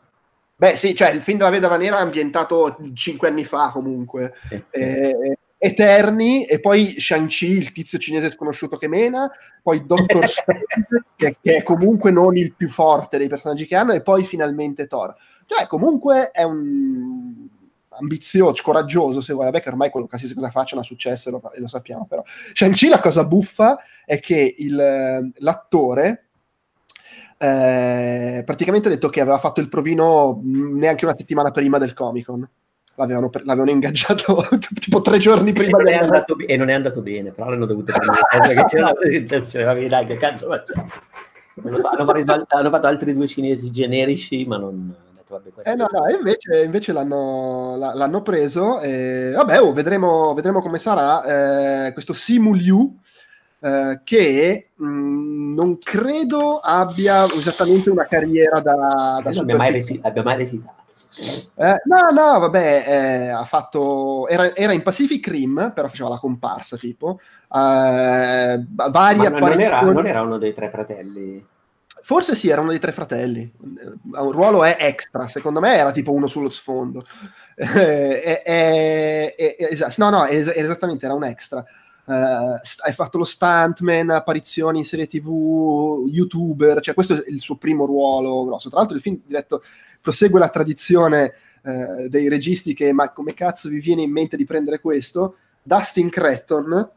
Beh, sì, cioè il film della Vedova Nera è ambientato cinque anni fa comunque. Eh, eh, Eterni e poi Shang-Chi, il tizio cinese sconosciuto che mena, poi Doctor Strange, che, che, è comunque non il più forte dei personaggi che hanno, e poi finalmente Thor. Cioè, comunque è un ambizioso, coraggioso, se vuoi, vabbè che ormai quello qualsiasi cosa faccia ha successo e lo, e lo sappiamo, però. Shang-Chi la cosa buffa è che il, l'attore eh, praticamente ha detto che aveva fatto il provino neanche una settimana prima del Comic Con. L'avevano, l'avevano, ingaggiato tipo tre giorni prima e non, andato, e non è andato bene però l'hanno dovuto prendere che c'era la presentazione vabbè dai che cazzo facciamo hanno, fatto, hanno fatto altri due cinesi generici ma non eh no, no, invece, invece l'hanno, l'hanno, preso e vabbè, oh, vedremo, vedremo, come sarà eh, questo Simuliu eh, che mh, non credo abbia esattamente una carriera da, da non abbia mai, reci- abbia mai recitato. Eh, no, no, vabbè, eh, ha fatto. Era, era, in Pacific Rim, però faceva la comparsa tipo. Eh, varie non, non, era, non era uno dei tre fratelli. Forse sì, era uno dei tre fratelli. Un ruolo è extra, secondo me era tipo uno sullo sfondo. Eh, eh, eh, esatto. No, no, es- esattamente, era un extra uh, hai fatto lo stuntman, apparizioni in serie tv, youtuber, cioè questo è il suo primo ruolo grosso. Tra l'altro il film diretto prosegue la tradizione uh, dei registi che ma come cazzo vi viene in mente di prendere questo? Dustin Cretton,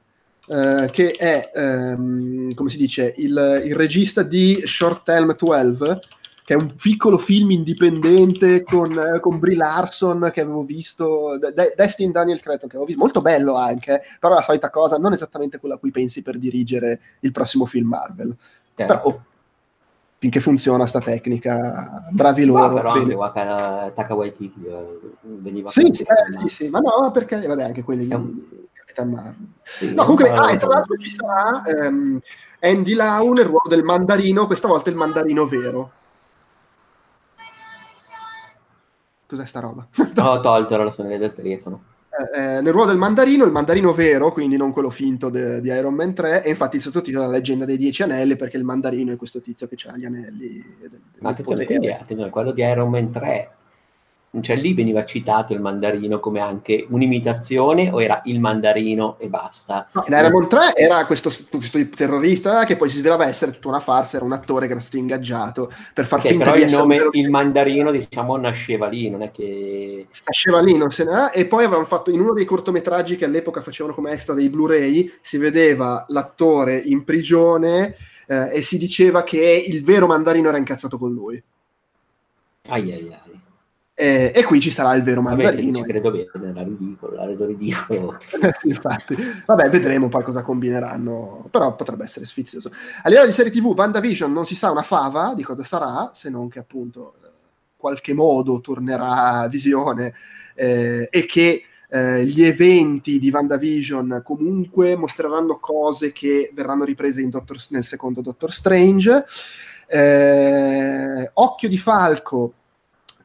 Uh, che è, um, come si dice, il, il, regista di Short Helm 12, che è un piccolo film indipendente con, eh, con Brie Larson che avevo visto, De- Destin Daniel Cretton che avevo visto, molto bello anche, però la solita cosa, non esattamente quella a cui pensi per dirigere il prossimo film Marvel. Eh. Però oh, finché funziona sta tecnica, bravi Ma loro. però bene. anche Waka, Taka Waititi eh, veniva Sì, sì, eh, ma- sì, sì, ma no, perché vabbè, anche quelli È un- sì, No, comunque, ah, e tra l'altro ci sarà ehm, Andy Lau nel ruolo del mandarino, questa volta il mandarino vero. Cos'è sta roba? Ho tolto la suoneria del telefono. Eh, eh, nel ruolo del mandarino, il mandarino vero, quindi non quello finto de- di Iron Man 3, e infatti il sottotitolo è la leggenda dei dieci anelli, perché il mandarino è questo tizio che ha gli anelli. e del- Ma del attenzione, potere. quindi attenzione, quello di Iron Man 3, cioè lì veniva citato il mandarino come anche un'imitazione o era il mandarino e basta? No, in Iron Man 3 era questo, questo terrorista che poi si svelava essere tutta una farsa, era un attore che era stato ingaggiato per far Ok, finta però di il nome, terrorista. il mandarino, diciamo, nasceva lì, non è che... nasceva lì, non se ne ha, e poi avevano fatto in uno dei cortometraggi che all'epoca facevano come extra dei Blu-ray, si vedeva l'attore in prigione eh, e si diceva che il vero mandarino era incazzato con lui. Ai ai ai. E, e qui ci sarà il vero mandarino. ci credo bene, era ridicolo, l'ha reso ridicolo. Infatti, vabbè, vedremo poi cosa combineranno, però potrebbe essere sfizioso. A livello di serie TV, WandaVision non si sa una fava di cosa sarà, se non che appunto eh, qualche modo tornerà a visione eh, e che eh, gli eventi di WandaVision comunque mostreranno cose che verranno riprese in Doctor- nel secondo Doctor Strange. Eh, Occhio di Falco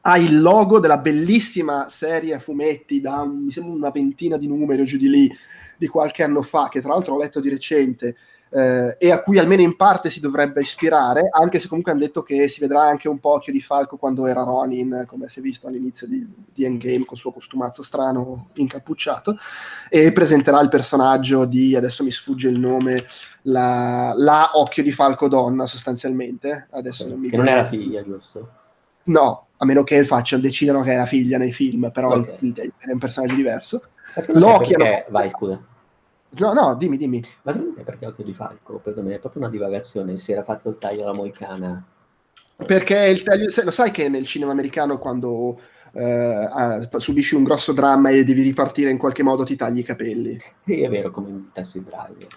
ha il logo della bellissima serie a fumetti da mi sembra una ventina di numeri o giù di lì di qualche anno fa, che tra l'altro ho letto di recente eh, e a cui almeno in parte si dovrebbe ispirare, anche se comunque hanno detto che si vedrà anche un po' Occhio di Falco quando era Ronin, come si è visto all'inizio di, di Endgame col suo costumazzo strano incappucciato, e presenterà il personaggio di, adesso mi sfugge il nome, la, la Occhio di Falco donna sostanzialmente, adesso non mi Che non è la ricordo. figlia, giusto? No, a meno che facciano, decidano che è la figlia nei film, però Ok. il- il- è un personaggio diverso. Loki perché... Vai, scusa. No, no, dimmi, dimmi. Ma secondo te perché Occhio di Falco? Perdone, è proprio una divagazione, si era fatto il taglio alla moicana. Perché il taglio- lo sai che nel cinema americano quando eh, subisci un grosso dramma e devi ripartire in qualche modo ti tagli i capelli. Sì, è vero, come in Taxi Driver.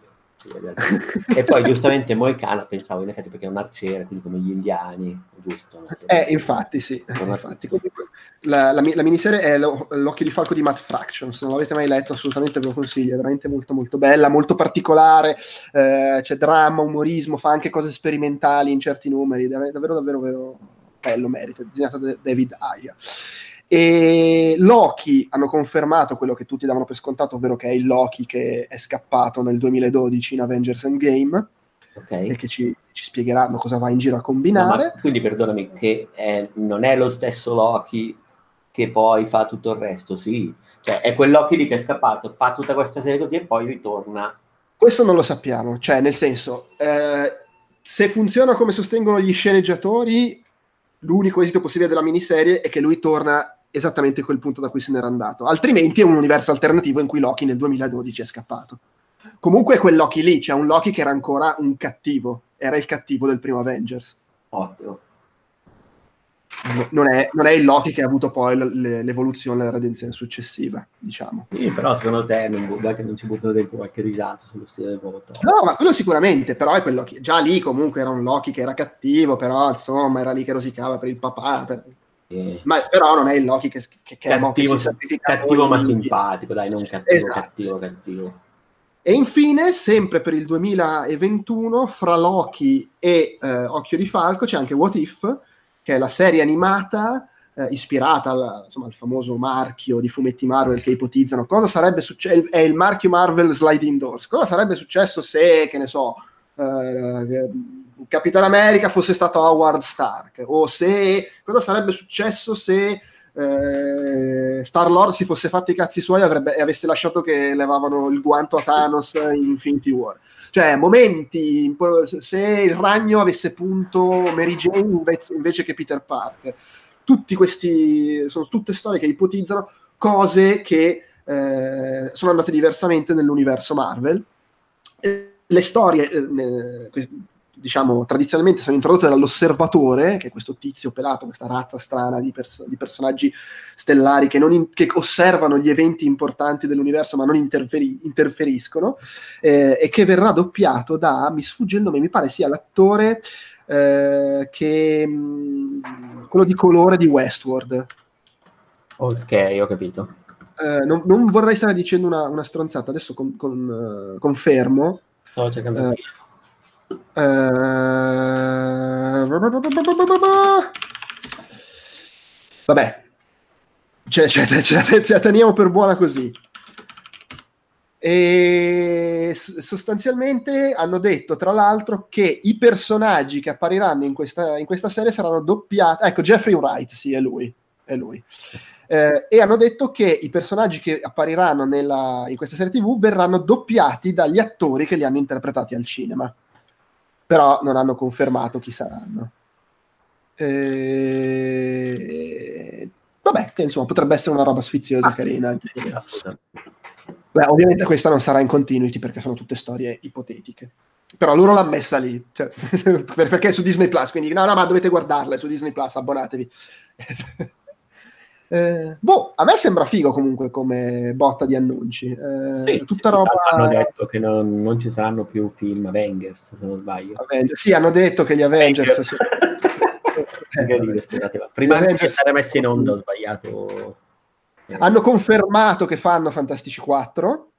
E poi giustamente Moicano pensavo in effetti perché è un arciere, quindi come gli indiani, giusto? Eh, infatti sì, infatti. Comunque, la, la la miniserie è Lo- L'occhio di falco di Matt Fraction, se non l'avete mai letto assolutamente ve lo consiglio, è veramente molto molto bella, molto particolare, eh, c'è dramma, umorismo, fa anche cose sperimentali in certi numeri, dav- davvero davvero, davvero bello merito, disegnata da David Aya. E Loki hanno confermato quello che tutti davano per scontato, ovvero che è il Loki che è scappato nel 2012 in Avengers Endgame Ok. e che ci, ci spiegheranno cosa va in giro a No, combinare. ma quindi perdonami, che è- non è lo stesso Loki che poi fa tutto il resto, sì. Cioè, è quel Loki lì che è scappato, fa tutta questa serie così e poi ritorna. Questo non lo sappiamo, cioè nel senso, eh, se funziona come sostengono gli sceneggiatori, l'unico esito possibile della miniserie è che lui torna esattamente a quel punto da cui se n'era andato, altrimenti è un universo alternativo in cui Loki nel 2012 è scappato. Comunque è quel Loki lì, c'è un Loki che era ancora un cattivo, era il cattivo del primo Avengers. Ottimo. No- Non è, non è il Loki che ha avuto poi le- l'evoluzione, la redenzione successiva, diciamo. Sì, però secondo te non, vuoi che non ci buttano dentro qualche risata sullo stile del Thor? No, ma quello sicuramente, però è quello che già lì comunque era un Loki che era cattivo, però insomma era lì che rosicava per il papà, per- Eh, ma però non è il Loki che, che, che, cattivo, si è sacrificato cattivo ma simpatico, dai, non cattivo, Esatto. cattivo, cattivo. E infine, sempre per il 2021, fra Loki e eh, Occhio di Falco c'è anche What If, che è la serie animata eh, ispirata al, insomma, al famoso marchio di fumetti Marvel che ipotizzano cosa sarebbe successo, è il marchio Marvel Sliding Doors, cosa sarebbe successo se, che ne so, eh, Capitan America fosse stato Howard Stark, o se, cosa sarebbe successo se eh, Star Lord si fosse fatto i cazzi suoi avrebbe, e avesse lasciato che levavano il guanto a Thanos in Infinity War. Cioè, momenti, se il ragno avesse punto Mary Jane invece, invece che Peter Parker. Tutti questi sono tutte storie che ipotizzano cose che eh, sono andate diversamente nell'universo Marvel. Le storie, eh, diciamo, tradizionalmente sono introdotte dall'osservatore, che è questo tizio pelato, questa razza strana di, pers- di personaggi stellari che, in- che, osservano gli eventi importanti dell'universo ma non interferi- interferiscono, eh, e che verrà doppiato da, mi sfugge il nome, mi pare sia l'attore eh, che... Mh, quello di colore di Westworld. Ok, ho capito. Eh, non, non, vorrei stare dicendo una, una stronzata, adesso con, con, uh, confermo. Sto cercando uh, vabbè, ce, ce, ce, ce, la teniamo per buona così. E sostanzialmente hanno detto, tra l'altro, che i personaggi che appariranno in questa, in questa serie saranno doppiati. Ecco, Jeffrey Wright, sì, è lui. È lui. Eh, e hanno detto che i personaggi che appariranno nella, in questa serie TV verranno doppiati dagli attori che li hanno interpretati al cinema. Però non hanno confermato chi saranno. Eh, vabbè, che insomma potrebbe essere una roba sfiziosa, ah, carina. Anche Beh, ovviamente questa non sarà in continuity perché sono tutte storie ipotetiche. Però loro l'hanno messa lì, cioè, perché è su Disney Plus, quindi no, no, ma dovete guardarla, è su Disney Plus, abbonatevi. Eh, boh, a me sembra figo comunque come botta di annunci. Eh, sì, tutta sì, roba... Hanno detto che non, non, ci saranno più film Avengers, se non sbaglio. Avengers. Sì, hanno detto che gli Avengers... Avengers. eh, dire, scusate, prima Avengers... che essere messi in onda ho sbagliato. Hanno confermato che fanno Fantastici 4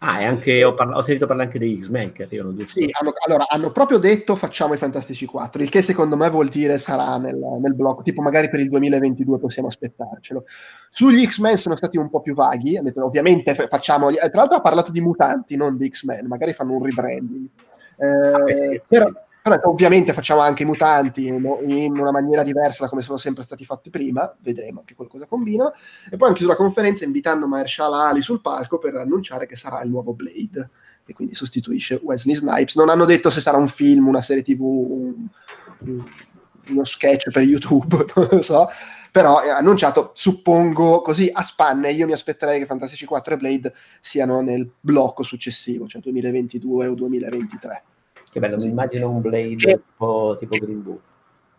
Ah, e anche, ho, parla- ho, sentito parlare anche degli X-Men che arrivano. Sì, hanno, allora, hanno proprio detto facciamo i Fantastici 4, il che secondo me vuol dire sarà nel, nel blocco, tipo magari per il 2022 possiamo aspettarcelo. Sugli X-Men sono stati un po' più vaghi, hanno detto ovviamente facciamo, tra l'altro ha parlato di mutanti, non di X-Men, magari fanno un rebranding. Eh, ah, beh, sì, però, però ovviamente facciamo anche i mutanti in una maniera diversa da come sono sempre stati fatti prima, vedremo che qualcosa combinano. E poi hanno chiuso la conferenza invitando Mahershala Ali sul palco per annunciare che sarà il nuovo Blade, che quindi sostituisce Wesley Snipes. Non hanno detto se sarà un film, una serie tv, un, uno sketch per YouTube, non lo so, però è annunciato, suppongo, così a spanne, io mi aspetterei che Fantastici 4 e Blade siano nel blocco successivo, cioè 2022 o 2023. Che bello, mi immagino un Blade che... un po' tipo Green Book.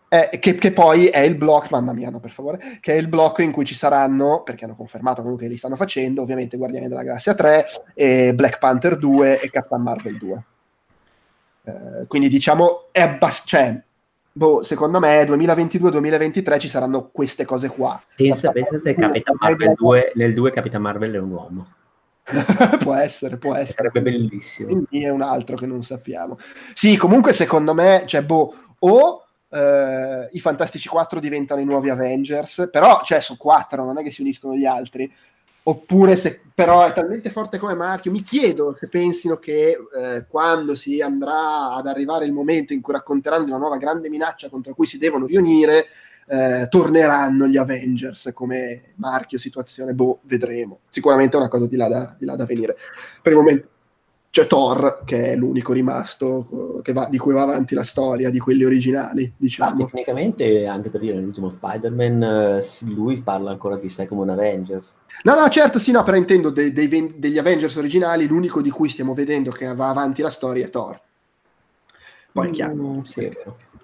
Eh, che, che, poi è il blocco, mamma mia, no, per favore, che è il blocco in cui ci saranno, perché hanno confermato comunque che li stanno facendo, ovviamente Guardiani della Galassia 3, e Black Panther 2 e Captain Marvel 2. Eh, quindi diciamo, è abbastanza... Cioè, boh, secondo me 2022-2023 ci saranno queste cose qua. Pensa, pensa se Capitan Marvel 2, nel 2 Capitan Marvel è un uomo. può essere, può essere. Sarebbe bellissimo. Quindi è un altro che non sappiamo. Sì, comunque secondo me, cioè, boh, o eh, i Fantastici 4 diventano i nuovi Avengers, però, cioè, sono quattro, non è che si uniscono gli altri. Oppure se però è talmente forte come marchio, mi chiedo se pensino che eh, quando si andrà ad arrivare il momento in cui racconteranno di una nuova grande minaccia contro cui si devono riunire, eh, torneranno gli Avengers come marchio, situazione, boh, vedremo. Sicuramente è una cosa di là da, di là da venire. Per il momento c'è Thor, che è l'unico rimasto va, di cui va avanti la storia, di quelli originali, diciamo. Ah, tecnicamente, anche per dire, nell'ultimo Spider-Man, eh, lui parla ancora di sé come un Avengers. No, no, certo, sì, no, però intendo dei, dei, degli Avengers originali, l'unico di cui stiamo vedendo che va avanti la storia è Thor. Poi, mm, chiaro, sì,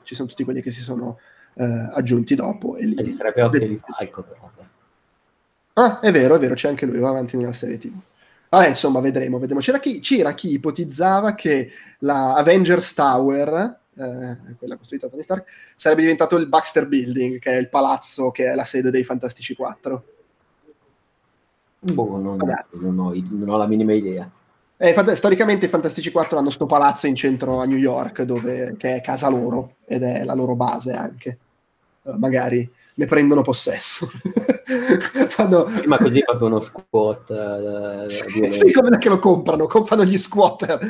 ci sono tutti quelli che si sono eh, aggiunti dopo. E, lì... ci sarebbe anche di Falco però. Ah, è vero, è vero, c'è anche lui, va avanti nella serie TV. Ah, insomma, vedremo, vedremo. C'era chi, c'era chi ipotizzava che la Avengers Tower, eh, quella costruita da Tony Stark, sarebbe diventato il Baxter Building, che è il palazzo che è la sede dei Fantastici 4. Boh, non, non, ho, non ho la minima idea. Eh, infatti, storicamente i Fantastici 4 hanno sto palazzo in centro a New York, dove, che è casa loro ed è la loro base anche. Eh, magari ne prendono possesso. Fanno... Ma così proprio uno squat. Uh, sì, sì, come che lo comprano? Comprano gli squat.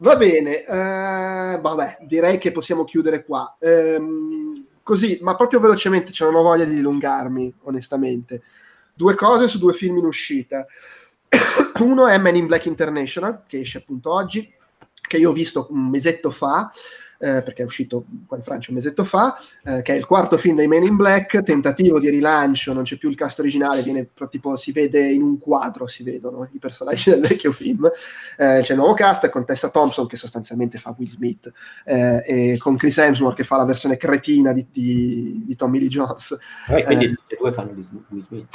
Va bene, uh, vabbè, direi che possiamo chiudere qua. Um, così, ma proprio velocemente, ce non ho voglia di dilungarmi, onestamente. Due cose su due film in uscita. Uno è Man in Black International, che esce appunto oggi, che io ho visto un mesetto fa. eh, perché è uscito qua in Francia un mesetto fa, eh, che è il quarto film dei Men in Black, tentativo di rilancio, non c'è più il cast originale, viene, tipo, si vede in un quadro, si vedono i personaggi del vecchio film, eh, c'è il nuovo cast con Tessa Thompson che sostanzialmente fa Will Smith eh, e con Chris Hemsworth che fa la versione cretina di, di, di Tommy Lee Jones. Eh, quindi tutti e due fanno Will Smith.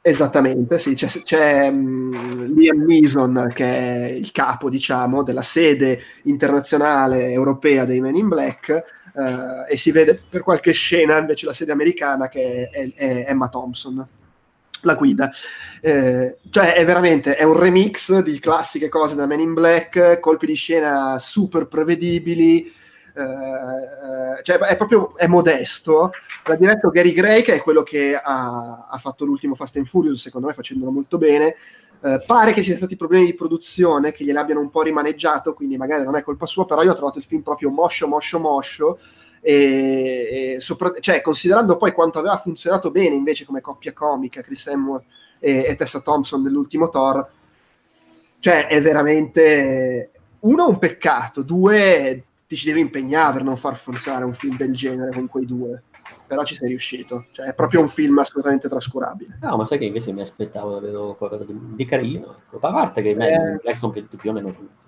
Esattamente, sì, c'è, c'è um, Liam Neeson che è il capo, diciamo, della sede internazionale europea dei Men in Black uh, e si vede per qualche scena invece la sede americana che è, è Emma Thompson, la guida. Eh, cioè è veramente, è un remix di classiche cose da Men in Black, colpi di scena super prevedibili, eh, cioè è proprio è modesto. L'ha diretto Gary Gray, che è quello che ha, ha, fatto l'ultimo Fast and Furious, secondo me facendolo molto bene. Eh, pare che ci siano stati problemi di produzione che gliel'abbiano un po' rimaneggiato, quindi magari non è colpa sua, però io ho trovato il film proprio moscio, moscio, moscio. E, e sopra, cioè, considerando poi quanto aveva funzionato bene invece come coppia comica Chris Hemsworth e, e Tessa Thompson nell'ultimo Thor, cioè è veramente uno un peccato, due ti ci devi impegnare per non far funzionare un film del genere con quei due. Però ci sei riuscito, cioè è proprio un film assolutamente trascurabile. No, ma sai che invece mi aspettavo davvero qualcosa di, di carino. Ecco. A parte che eh... Black sono piaciuti più o meno tutti.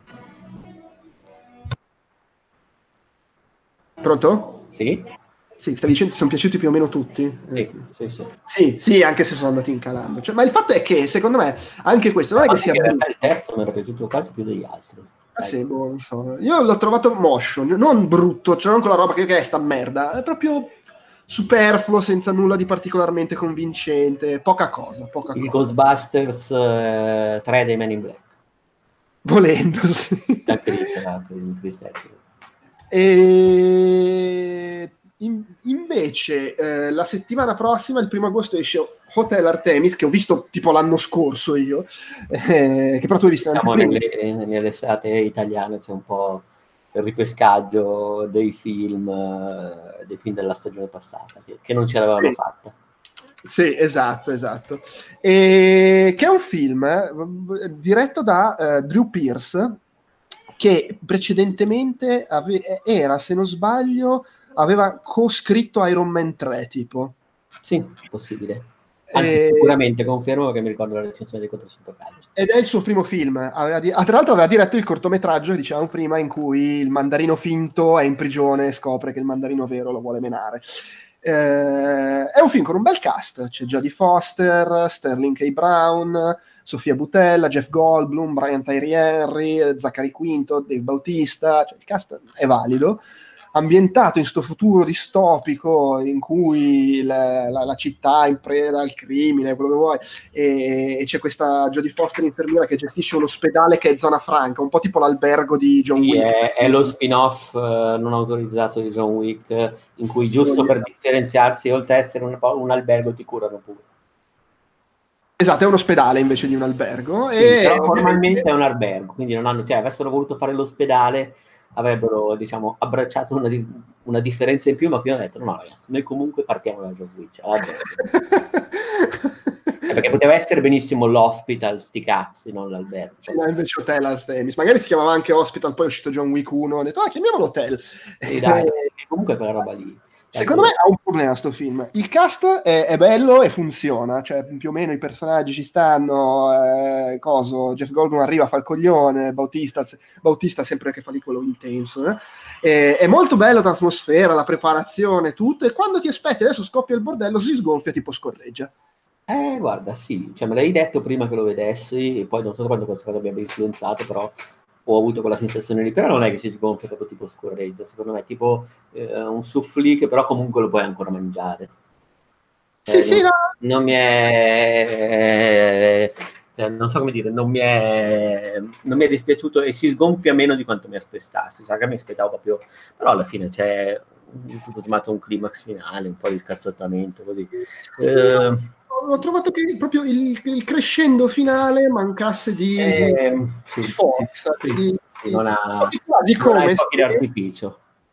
Pronto? Sì. Sì, stavi dicendo sono piaciuti più o meno tutti? Sì, sì, sì. Sì, sì anche se sono andati incalando. Cioè, ma il fatto è che, secondo me, anche questo non è che sia... In realtà il terzo mi era piaciuto quasi più degli altri. Ah, sì, boh, so. Io l'ho trovato motion, non brutto, cioè non quella roba che, che è sta merda, è proprio superfluo, senza nulla di particolarmente convincente, poca cosa. Poca Il cosa. Ghostbusters eh, 3 dei Men in Black. Volendo, sì. Anche lì sarà E in, invece eh, la settimana prossima, il primo agosto, esce Hotel Artemis, che ho visto tipo l'anno scorso io, eh, che però tu hai visto diciamo nelle, nelle estate italiane c'è un po' il ripescaggio dei film, eh, dei film della stagione passata, che, che non ci avevamo sì. fatta. Sì, esatto, esatto. E, che è un film eh, diretto da uh, Drew Pierce, che precedentemente ave- era, se non sbaglio, aveva co-scritto Iron Man 3, tipo. Sì, possibile. Anzi, e... sicuramente confermo che mi ricordo la recensione di 400 pagine. Ed è il suo primo film. Di... Ah, tra l'altro aveva diretto il cortometraggio che dicevamo prima, in cui il mandarino finto è in prigione e scopre che il mandarino vero lo vuole menare. Eh, è un film con un bel cast. C'è Jodie Foster, Sterling K. Brown, Sofia Butella, Jeff Goldblum, Brian Tyree Henry, Zachary Quinto, Dave Bautista. Cioè, il cast è valido ambientato in questo futuro distopico in cui la, la, la, città è in preda al crimine, quello che vuoi, e, e, c'è questa Jodie Foster infermiera che gestisce un ospedale che è zona franca, un po' tipo l'albergo di John sì, Wick. È, è, lo spin-off uh, non autorizzato di John Wick, in cui sì, giusto per differenziarsi, oltre ad essere un, un albergo, ti curano pure. Esatto, è un ospedale invece di un albergo. Sì, e formalmente è un albergo, quindi non hanno, cioè, avessero voluto fare l'ospedale avrebbero diciamo, abbracciato una, di- una, differenza in più, ma qui hanno detto no, ragazzi, noi comunque partiamo da John Witch. eh, perché poteva essere benissimo l'hospital, sti cazzi, non l'albergo. Sì, no, invece Hotel Artemis. Magari si chiamava anche Hospital, poi è uscito John Wick 1, ho detto, ah, chiamiamolo Hotel. Sì, dai, comunque quella roba lì. Secondo me ha un problema sto film. Il cast è, è, bello e funziona, cioè più o meno i personaggi ci stanno, eh, coso, Jeff Goldblum arriva, fa il coglione, Bautista, Bautista sempre che fa lì quello intenso. Eh. E, è molto bello l'atmosfera, la preparazione, tutto, e quando ti aspetti adesso scoppia il bordello, si sgonfia tipo scorreggia. Eh, guarda, sì, cioè me l'hai detto prima che lo vedessi, e poi non so quanto questa cosa mi abbia influenzato, però ho avuto quella sensazione lì, però non è che si sgonfia proprio tipo scorreggia, secondo me è tipo eh, un soufflé che però comunque lo puoi ancora mangiare. Sì, eh, sì, non, no. non mi è... Eh, non so come dire, non mi, è, non mi è dispiaciuto e si sgonfia meno di quanto mi aspettassi, sa che mi aspettavo proprio, però alla fine c'è tutto sommato un climax finale, un po' di scazzottamento così. Sì, eh, ho trovato che proprio il, il crescendo finale mancasse di, eh, di, sì, di forza, sì, di, non ha, quasi come se,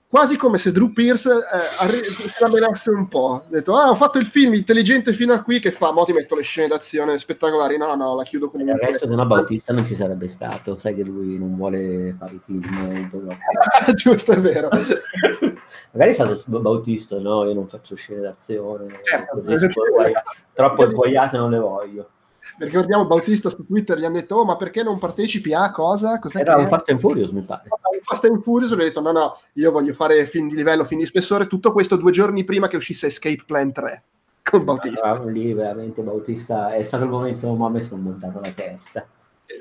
quasi come se Drew Pierce eh, arri- si lamentasse un po'. Ha detto, ah, ho fatto il film intelligente fino a qui, che fa? Mo ti metto le scene d'azione spettacolari. No, no, la chiudo E comunque. adesso se no Bautista non ci sarebbe stato, sai che lui non vuole fare i film. troppo. Giusto, è vero. Magari è stato Bautista, no? Io non faccio scene d'azione, Certo, così troppo sguaiate non le voglio. Perché guardiamo Bautista su Twitter, gli hanno detto, oh, ma perché non partecipi a cosa? Cos'è Era che un? Fast and Furious, mi pare. un Fast and Furious, lui ha detto, no, no, io voglio fare film di livello, film di spessore, tutto questo due giorni prima che uscisse Escape Plan 3 con Bautista. Allora, lì veramente Bautista è stato il momento in cui mi sono montato la testa.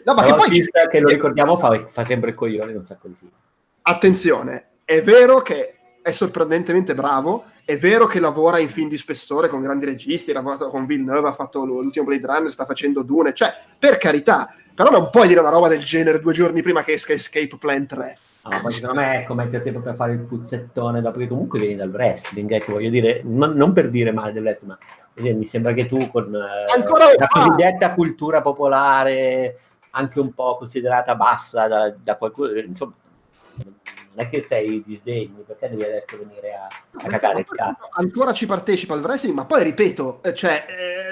No, ma che poi Bautista, che lo ricordiamo, fa, fa sempre il coglione in un sacco di film. attenzione, è vero che è sorprendentemente bravo, è vero che lavora in film di spessore con grandi registi, ha lavorato con Villeneuve, ha fatto l'ultimo Blade Runner, sta facendo Dune, cioè, per carità, però non puoi dire una roba del genere due giorni prima che esca Escape Plan 3. No, poi secondo me ecco metterti proprio a fare il puzzettone dopo che comunque vieni dal wrestling, ecco, voglio dire, non, non per dire male del wrestling, ma dire, mi sembra che tu con eh, la cosiddetta cultura popolare, anche un po' considerata bassa da, da qualcuno, insomma, non è che sei disdegni, perché devi adesso venire a, a cagare il cazzo? Ancora ci partecipa al wrestling, ma poi ripeto, eh, cioè,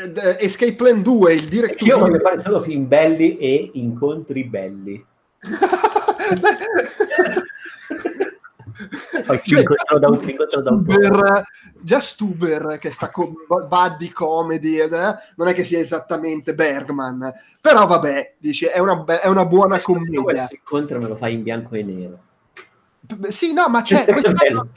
eh, Escape Plan 2, il direct to Io voglio fare solo film belli e incontri belli. Cioè, incontro da un incontro da un Stuber, già Stuber che sta con buddy comedy ed è- non è che sia esattamente Bergman però vabbè dici è una, be- è una buona commedia Questo incontro me lo fai in bianco e nero. Sì no ma c'è quest'anno,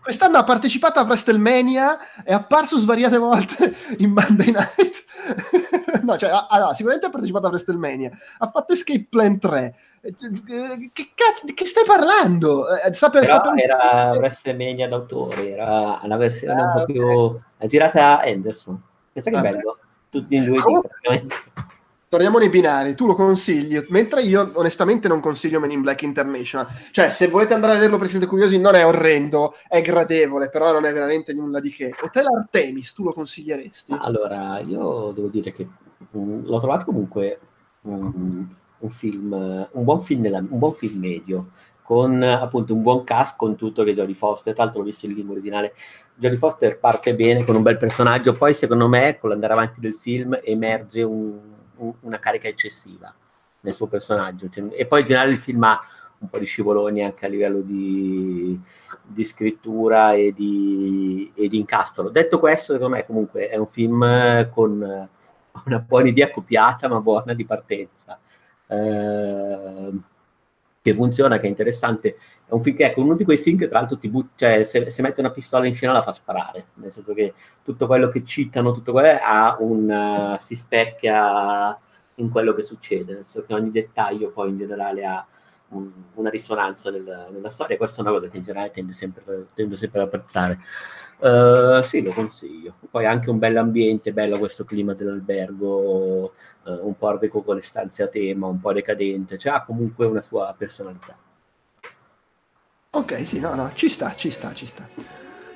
quest'anno ha partecipato a WrestleMania è apparso svariate volte in Monday Night no cioè ah, allora, sicuramente ha partecipato a WrestleMania ha fatto Escape Plan 3 Eh, che cazzo di che stai parlando Eh, sta per- sta per- era WrestleMania d'autore, era una versione Ah, un po' ok. più è girata a Anderson. Pensa che Ah, bello, tutti in due Comunque-. Torniamo nei binari, tu lo consigli, mentre io onestamente non consiglio Men in Black International. Cioè, se volete andare a vederlo perché siete curiosi, non è orrendo, è gradevole, però non è veramente nulla di che. Hotel Artemis, tu lo consiglieresti? Allora, io devo dire che mm, l'ho trovato comunque mm, un film, un buon film, nella- un buon film medio, con appunto un buon cast con tutto che Jodie Foster, tra l'altro l'ho visto il film originale, Jodie Foster parte bene con un bel personaggio, poi secondo me con l'andare avanti del film emerge un- una carica eccessiva nel suo personaggio, Cioè, e poi in generale il film ha un po' di scivoloni anche a livello di, di scrittura e di, e di incastro. Detto questo, secondo me comunque è un film eh, con eh, una buona idea copiata, ma buona di partenza. Ehm, che funziona, che è interessante. È un film che, ecco, uno di quei film che tra l'altro ti but- cioè, se, se mette una pistola in scena la fa sparare, nel senso che tutto quello che citano, tutto quello ha un, eh, si specchia in quello che succede, nel senso che ogni dettaglio poi in generale ha un- una risonanza nel- nella storia, e questa è una cosa che in generale tende sempre, tendo sempre ad apprezzare. Eh, sì, lo consiglio. Poi anche un bell'ambiente, bello questo clima dell'albergo, eh, un po' art deco con le stanze a tema, un po' decadente, cioè ha comunque una sua personalità. Ok, sì, no, no, ci sta, ci sta, ci sta.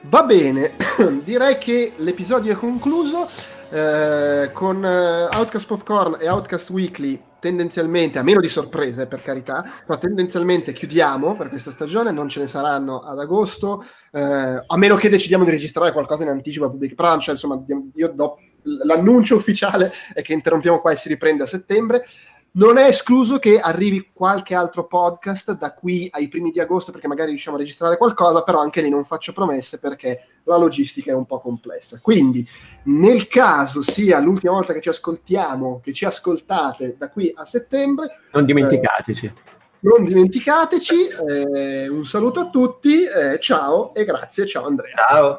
Va bene, direi che l'episodio è concluso. eh, con eh, Outcast Popcorn e Outcast Weekly tendenzialmente, a meno di sorprese per carità, ma tendenzialmente chiudiamo per questa stagione, non ce ne saranno ad agosto, eh, a meno che decidiamo di registrare qualcosa in anticipo a Public Prime, cioè, insomma io do l'annuncio ufficiale è che interrompiamo qua e si riprende a settembre. Non è escluso che arrivi qualche altro podcast da qui ai primi di agosto, perché magari riusciamo a registrare qualcosa, però anche lì non faccio promesse perché la logistica è un po' complessa. Quindi, nel caso sia l'ultima volta che ci ascoltiamo, che ci ascoltate da qui a settembre, Non dimenticateci. non dimenticateci. eh, un saluto a tutti, eh, ciao e grazie, ciao Andrea. Ciao.